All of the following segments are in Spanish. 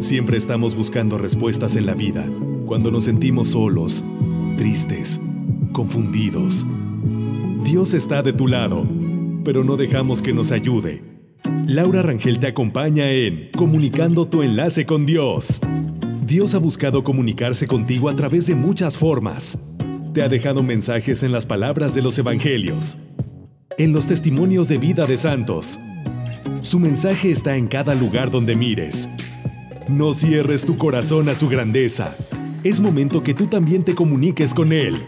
Siempre estamos buscando respuestas en la vida cuando nos sentimos solos, tristes, confundidos. Dios está de tu lado, pero no dejamos que nos ayude. Laura Rangel te acompaña en Comunicando tu enlace con Dios. Dios ha buscado comunicarse contigo a través de muchas formas. Te ha dejado mensajes en las palabras de los evangelios, en los testimonios de vida de santos. Su mensaje está en cada lugar donde mires. No cierres tu corazón a su grandeza. Es momento que tú también te comuniques con Él.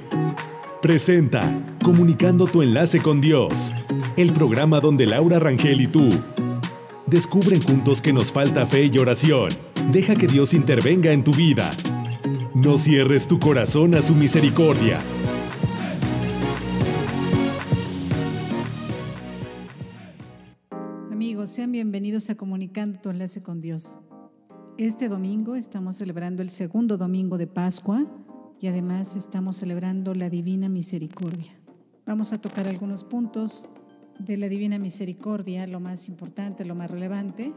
Presenta Comunicando tu enlace con Dios, el programa donde Laura Rangel y tú descubren juntos que nos falta fe y oración. Deja que Dios intervenga en tu vida. No cierres tu corazón a su misericordia. Sean bienvenidos a Comunicando tu enlace con Dios. Este domingo estamos celebrando el segundo domingo de Pascua y además estamos celebrando la Divina Misericordia. Vamos a tocar algunos puntos de la Divina Misericordia, lo más importante, lo más relevante,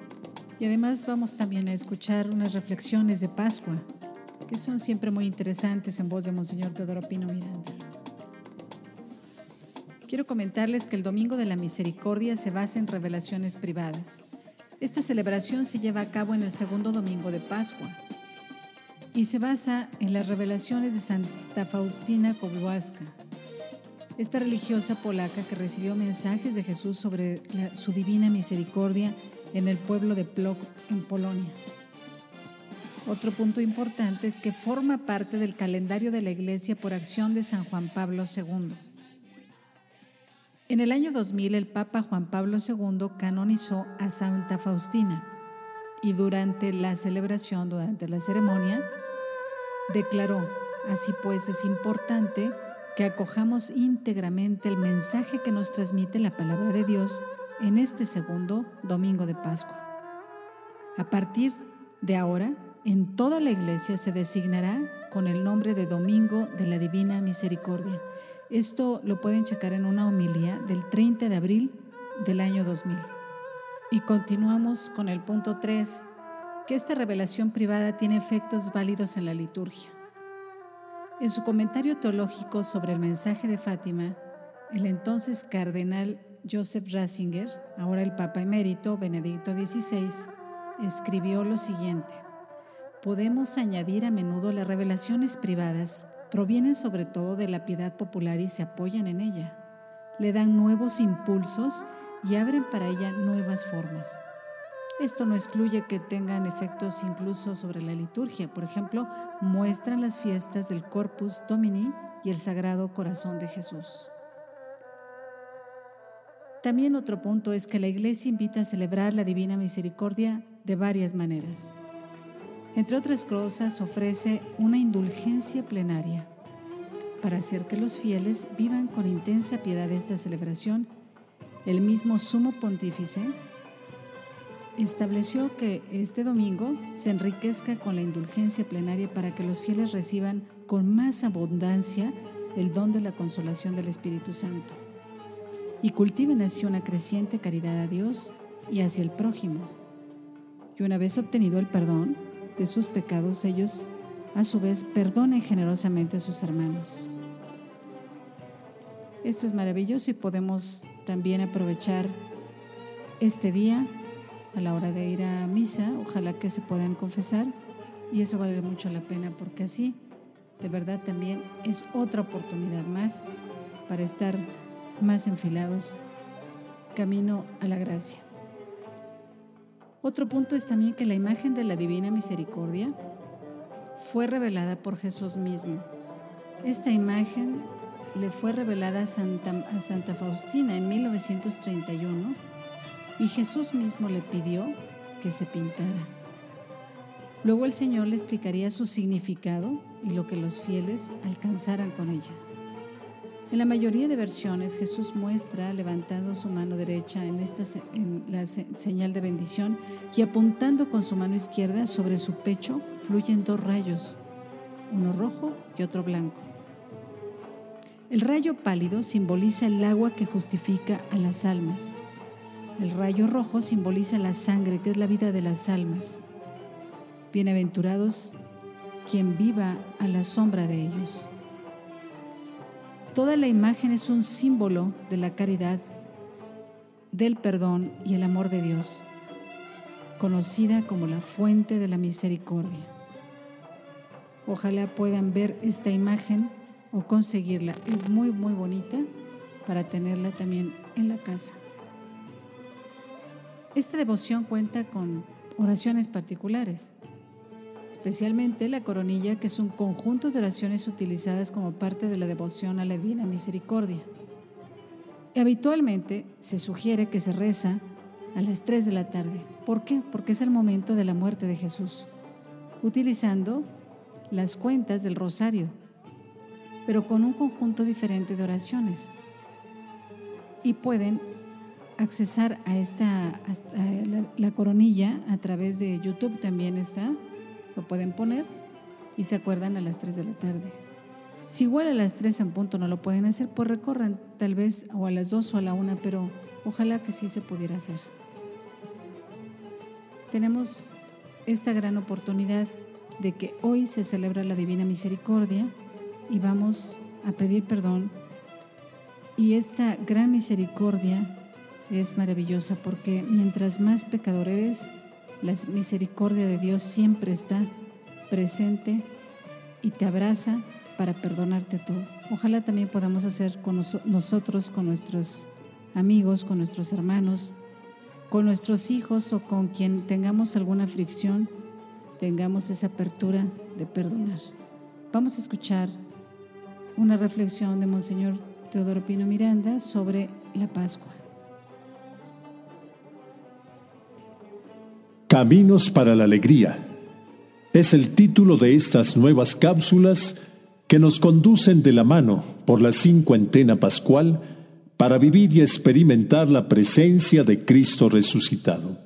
y además vamos también a escuchar unas reflexiones de Pascua, que son siempre muy interesantes en voz de Monseñor Teodoro Pino Miranda. Quiero comentarles que el Domingo de la Misericordia se basa en revelaciones privadas. Esta celebración se lleva a cabo en el segundo domingo de Pascua y se basa en las revelaciones de Santa Faustina Kowalska, esta religiosa polaca que recibió mensajes de Jesús sobre su divina misericordia en el pueblo de Plock, en Polonia. Otro punto importante es que forma parte del calendario de la Iglesia por acción de San Juan Pablo II. En el año 2000 el Papa Juan Pablo II canonizó a Santa Faustina y durante la celebración, durante la ceremonia, declaró, así pues es importante que acojamos íntegramente el mensaje que nos transmite la palabra de Dios en este segundo domingo de Pascua. A partir de ahora, en toda la iglesia se designará con el nombre de Domingo de la Divina Misericordia. Esto lo pueden checar en una homilía del 30 de abril del año 2000. Y continuamos con el punto 3, que esta revelación privada tiene efectos válidos en la liturgia. En su comentario teológico sobre el mensaje de Fátima, el entonces cardenal Joseph Ratzinger, ahora el Papa emérito Benedicto XVI, escribió lo siguiente. Podemos añadir a menudo las revelaciones privadas, provienen sobre todo de la piedad popular y se apoyan en ella. Le dan nuevos impulsos y abren para ella nuevas formas. Esto no excluye que tengan efectos incluso sobre la liturgia. Por ejemplo, muestran las fiestas del Corpus Domini y el Sagrado Corazón de Jesús. También otro punto es que la Iglesia invita a celebrar la Divina Misericordia de varias maneras. Entre otras cosas, ofrece una indulgencia plenaria para hacer que los fieles vivan con intensa piedad esta celebración. El mismo Sumo Pontífice estableció que este domingo se enriquezca con la indulgencia plenaria para que los fieles reciban con más abundancia el don de la consolación del Espíritu Santo y cultiven así una creciente caridad a Dios y hacia el prójimo. Y una vez obtenido el perdón de sus pecados, ellos a su vez perdonen generosamente a sus hermanos. Esto es maravilloso y podemos también aprovechar este día a la hora de ir a misa, ojalá que se puedan confesar y eso vale mucho la pena porque así de verdad también es otra oportunidad más para estar más enfilados camino a la gracia. Otro punto es también que la imagen de la Divina Misericordia fue revelada por Jesús mismo. Esta imagen le fue revelada a Santa, Faustina en 1931 y Jesús mismo le pidió que se pintara. Luego el Señor le explicaría su significado y lo que los fieles alcanzaran con ella. En la mayoría de versiones Jesús muestra levantando su mano derecha en, esta, la señal de bendición y apuntando con su mano izquierda sobre su pecho fluyen dos rayos, uno rojo y otro blanco. El rayo pálido simboliza el agua que justifica a las almas El rayo rojo simboliza la sangre, que es la vida de las almas. Bienaventurados quien viva a la sombra de ellos. Toda la imagen es un símbolo de la caridad, del perdón y el amor de Dios, conocida como la fuente de la misericordia. Ojalá puedan ver esta imagen o conseguirla. Es muy, muy bonita para tenerla también en la casa. Esta devoción cuenta con oraciones particulares, especialmente la coronilla, que es un conjunto de oraciones utilizadas como parte de la devoción a la Divina Misericordia. habitualmente se sugiere que se reza a las 3 de la tarde. ¿Por qué? Porque es el momento de la muerte de Jesús, utilizando las cuentas del rosario, pero con un conjunto diferente de oraciones. Y pueden accesar a esta la, coronilla a través de YouTube también está, lo pueden poner y se acuerdan a las 3 de la tarde. Si igual a las 3 en punto no lo pueden hacer, pues recorran tal vez o a las 2 o a la 1, pero ojalá que sí se pudiera hacer. Tenemos esta gran oportunidad de que hoy se celebra la Divina Misericordia y vamos a pedir perdón. Y esta gran misericordia es maravillosa porque mientras más pecador eres, la misericordia de Dios siempre está presente y te abraza para perdonarte todo. Ojalá también podamos hacer con nosotros, con nuestros amigos, con nuestros hermanos, con nuestros hijos o con quien tengamos alguna fricción tengamos esa apertura de perdonar. Vamos a escuchar una reflexión de Monseñor Teodoro Pino Miranda sobre la Pascua. Caminos para la Alegría es el título de estas nuevas cápsulas que nos conducen de la mano por la cincuentena pascual para vivir y experimentar la presencia de Cristo resucitado.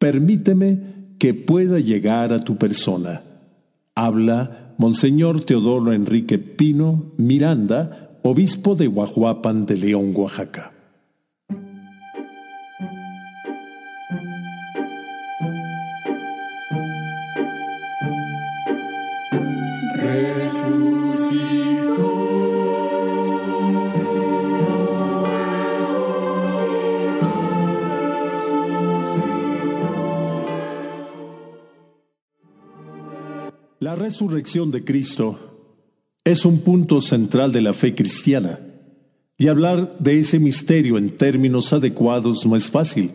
Permíteme que pueda llegar a tu persona. Habla Monseñor Teodoro Enrique Pino Miranda, obispo de Guajuapan de León, Oaxaca. Resurrección de Cristo es un punto central de la fe cristiana, y hablar de ese misterio en términos adecuados no es fácil,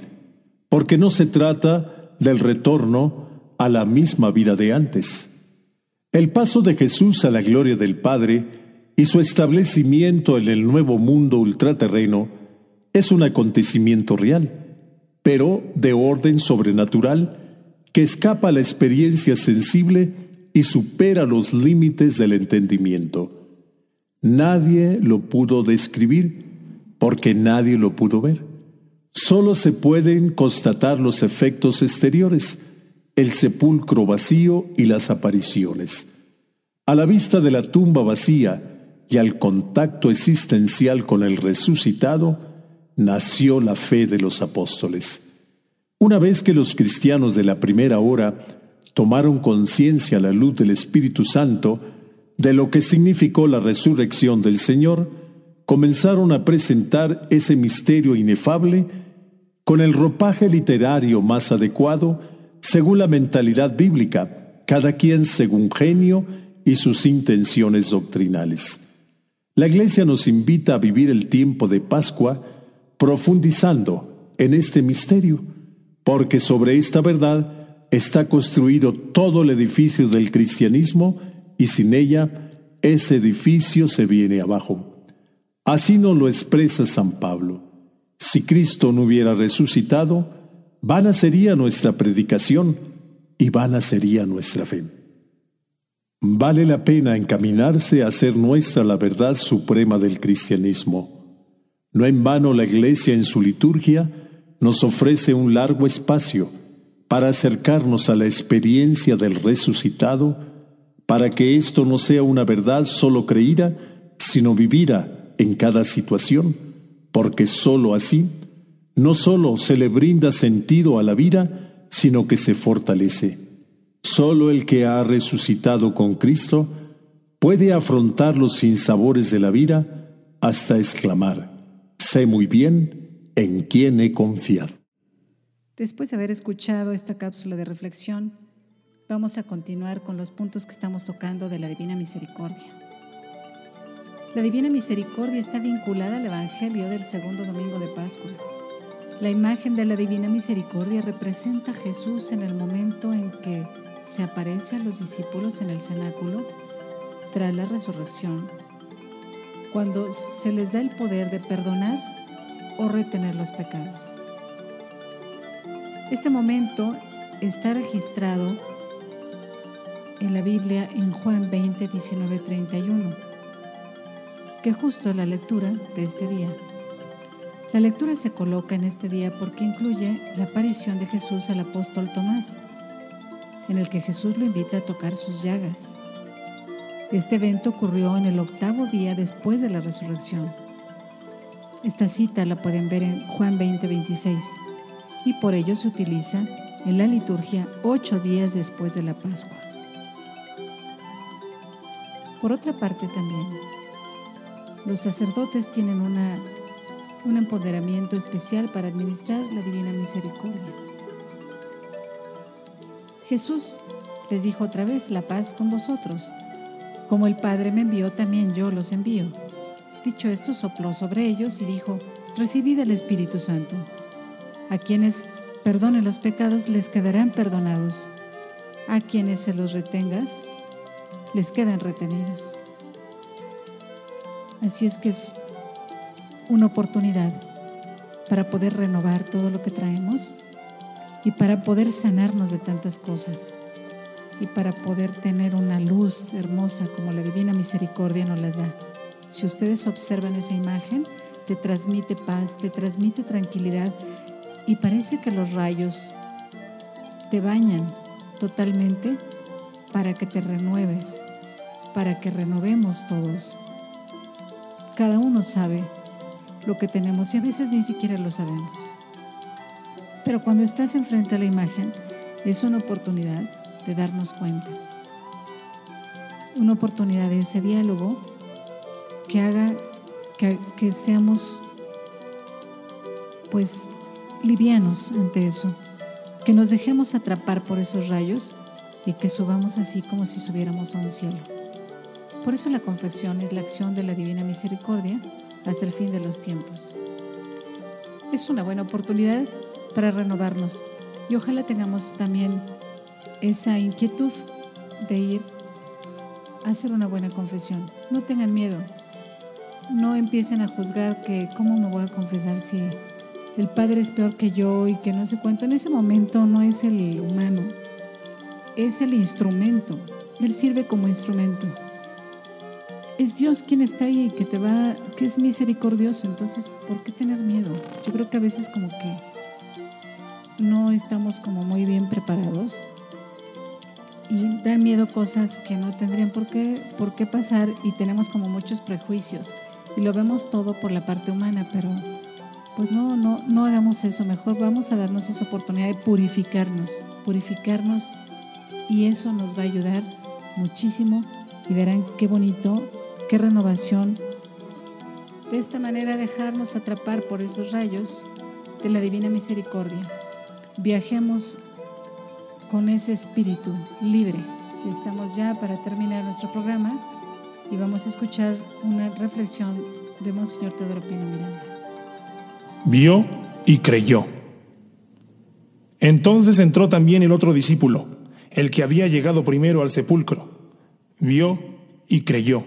porque no se trata del retorno a la misma vida de antes. El paso de Jesús a la gloria del Padre y su establecimiento en el nuevo mundo ultraterreno es un acontecimiento real, pero de orden sobrenatural que escapa a la experiencia sensible y supera los límites del entendimiento. Nadie lo pudo describir porque nadie lo pudo ver. Solo se pueden constatar los efectos exteriores, el sepulcro vacío y las apariciones. A la vista de la tumba vacía y al contacto existencial con el resucitado, nació la fe de los apóstoles. Una vez que los cristianos de la primera hora tomaron conciencia a la luz del Espíritu Santo de lo que significó la resurrección del Señor, comenzaron a presentar ese misterio inefable con el ropaje literario más adecuado según la mentalidad bíblica, cada quien según genio y sus intenciones doctrinales. La Iglesia nos invita a vivir el tiempo de Pascua profundizando en este misterio, porque sobre esta verdad está construido todo el edificio del cristianismo y sin ella ese edificio se viene abajo. Así nos lo expresa San Pablo. Si Cristo no hubiera resucitado, vana sería nuestra predicación y vana sería nuestra fe. Vale la pena encaminarse a hacer nuestra la verdad suprema del cristianismo. No en vano la Iglesia en su liturgia nos ofrece un largo espacio para acercarnos a la experiencia del resucitado, para que esto no sea una verdad solo creída, sino vivida en cada situación, porque sólo así no solo se le brinda sentido a la vida, sino que se fortalece. Solo el que ha resucitado con Cristo puede afrontar los sinsabores de la vida hasta exclamar, sé muy bien en quién he confiado. Después de haber escuchado esta cápsula de reflexión, vamos a continuar con los puntos que estamos tocando de la Divina Misericordia. La Divina Misericordia está vinculada al Evangelio del segundo domingo de Pascua. La imagen de la Divina Misericordia representa a Jesús en el momento en que se aparece a los discípulos en el cenáculo tras la resurrección, cuando se les da el poder de perdonar o retener los pecados. Este momento está registrado en la Biblia en Juan 20, 19, 31 que justo la lectura de este día. La lectura se coloca en este día porque incluye la aparición de Jesús al apóstol Tomás, en el que Jesús lo invita a tocar sus llagas. Este evento ocurrió en el octavo día después de la resurrección. Esta cita la pueden ver en Juan 20, 26 y por ello se utiliza en la liturgia ocho días después de la Pascua. Por otra parte también, los sacerdotes tienen una, un empoderamiento especial para administrar la divina misericordia. Jesús les dijo otra vez, la paz con vosotros. Como el Padre me envió, también yo los envío. Dicho esto, sopló sobre ellos y dijo, recibid el Espíritu Santo. A quienes perdonen los pecados les quedarán perdonados. A quienes se los retengas, les quedan retenidos. Así es que es una oportunidad para poder renovar todo lo que traemos y para poder sanarnos de tantas cosas y para poder tener una luz hermosa como la divina misericordia nos las da. Si ustedes observan esa imagen, te transmite paz, te transmite tranquilidad y parece que los rayos te bañan totalmente para que te renueves, para que renovemos todos. Cada uno sabe lo que tenemos y a veces ni siquiera lo sabemos. Pero cuando estás enfrente a la imagen, es una oportunidad de darnos cuenta. Una oportunidad de ese diálogo que haga que, seamos pues livianos ante eso, que nos dejemos atrapar por esos rayos y que subamos así como si subiéramos a un cielo. Por eso la confección es la acción de la Divina Misericordia hasta el fin de los tiempos. Es una buena oportunidad para renovarnos y ojalá tengamos también esa inquietud de ir a hacer una buena confesión. No tengan miedo, no empiecen a juzgar que cómo me voy a confesar si el Padre es peor que yo y que no sé cuánto. En ese momento no es el humano, es el instrumento. Él sirve como instrumento es Dios quien está ahí, que te va, que es misericordioso. Entonces, ¿por qué tener miedo? Yo creo que a veces como que no estamos como muy bien preparados y dan miedo cosas que no tendrían por qué, por qué pasar y tenemos como muchos prejuicios y lo vemos todo por la parte humana, pero pues no, no, no hagamos eso, mejor vamos a darnos esa oportunidad de purificarnos, purificarnos y eso nos va a ayudar muchísimo y verán qué bonito qué renovación. De esta manera dejarnos atrapar por esos rayos de la divina misericordia. Viajemos con ese espíritu libre. Estamos ya para terminar nuestro programa y vamos a escuchar una reflexión de Monseñor Teodoro Pino Miranda. Vio y creyó. Entonces entró también el otro discípulo, el que había llegado primero al sepulcro. Vio y creyó.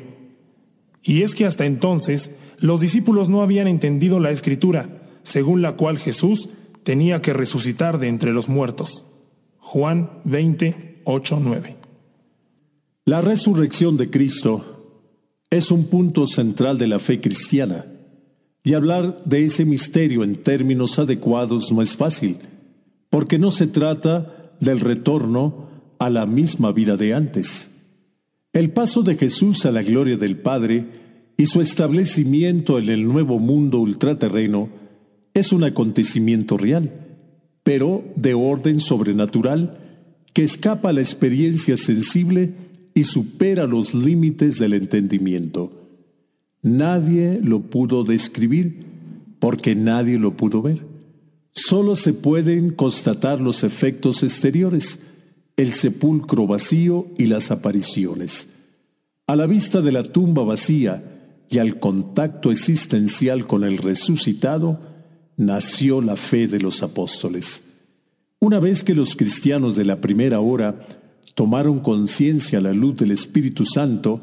Y es que hasta entonces los discípulos no habían entendido la escritura, según la cual Jesús tenía que resucitar de entre los muertos. Juan 20, 8, 9. La resurrección de Cristo es un punto central de la fe cristiana, y hablar de ese misterio en términos adecuados no es fácil, porque no se trata del retorno a la misma vida de antes el paso de Jesús a la gloria del Padre y su establecimiento en el nuevo mundo ultraterreno Es un acontecimiento real, pero de orden sobrenatural que escapa a la experiencia sensible y supera los límites del entendimiento. Nadie lo pudo describir porque nadie lo pudo ver. Solo se pueden constatar los efectos exteriores, el sepulcro vacío y las apariciones. A la vista de la tumba vacía y al contacto existencial con el resucitado, nació la fe de los apóstoles. Una vez que los cristianos de la primera hora tomaron conciencia a la luz del Espíritu Santo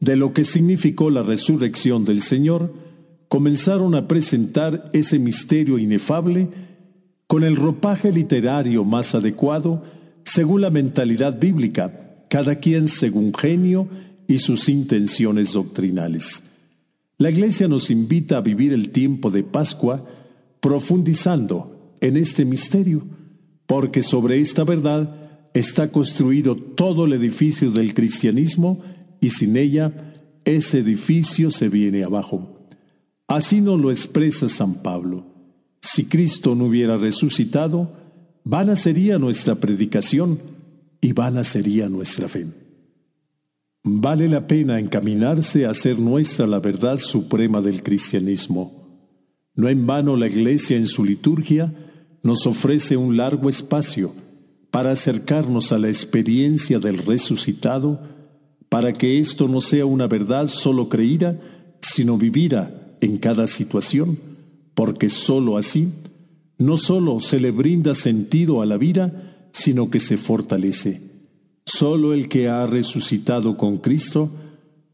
de lo que significó la resurrección del Señor, comenzaron a presentar ese misterio inefable con el ropaje literario más adecuado según la mentalidad bíblica, cada quien según genio y sus intenciones doctrinales. La Iglesia nos invita a vivir el tiempo de Pascua profundizando en este misterio porque sobre esta verdad está construido todo el edificio del cristianismo y sin ella ese edificio se viene abajo. Así nos lo expresa San Pablo. Si Cristo no hubiera resucitado, vana sería nuestra predicación y vana sería nuestra fe. Vale la pena encaminarse a hacer nuestra la verdad suprema del cristianismo. No en vano la Iglesia en su liturgia nos ofrece un largo espacio para acercarnos a la experiencia del resucitado, para que esto no sea una verdad solo creída, sino vivida en cada situación, porque sólo así no sólo se le brinda sentido a la vida, sino que se fortalece. Solo el que ha resucitado con Cristo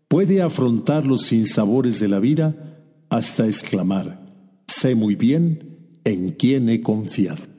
puede afrontar los sinsabores de la vida hasta exclamar, sé muy bien en quién he confiado.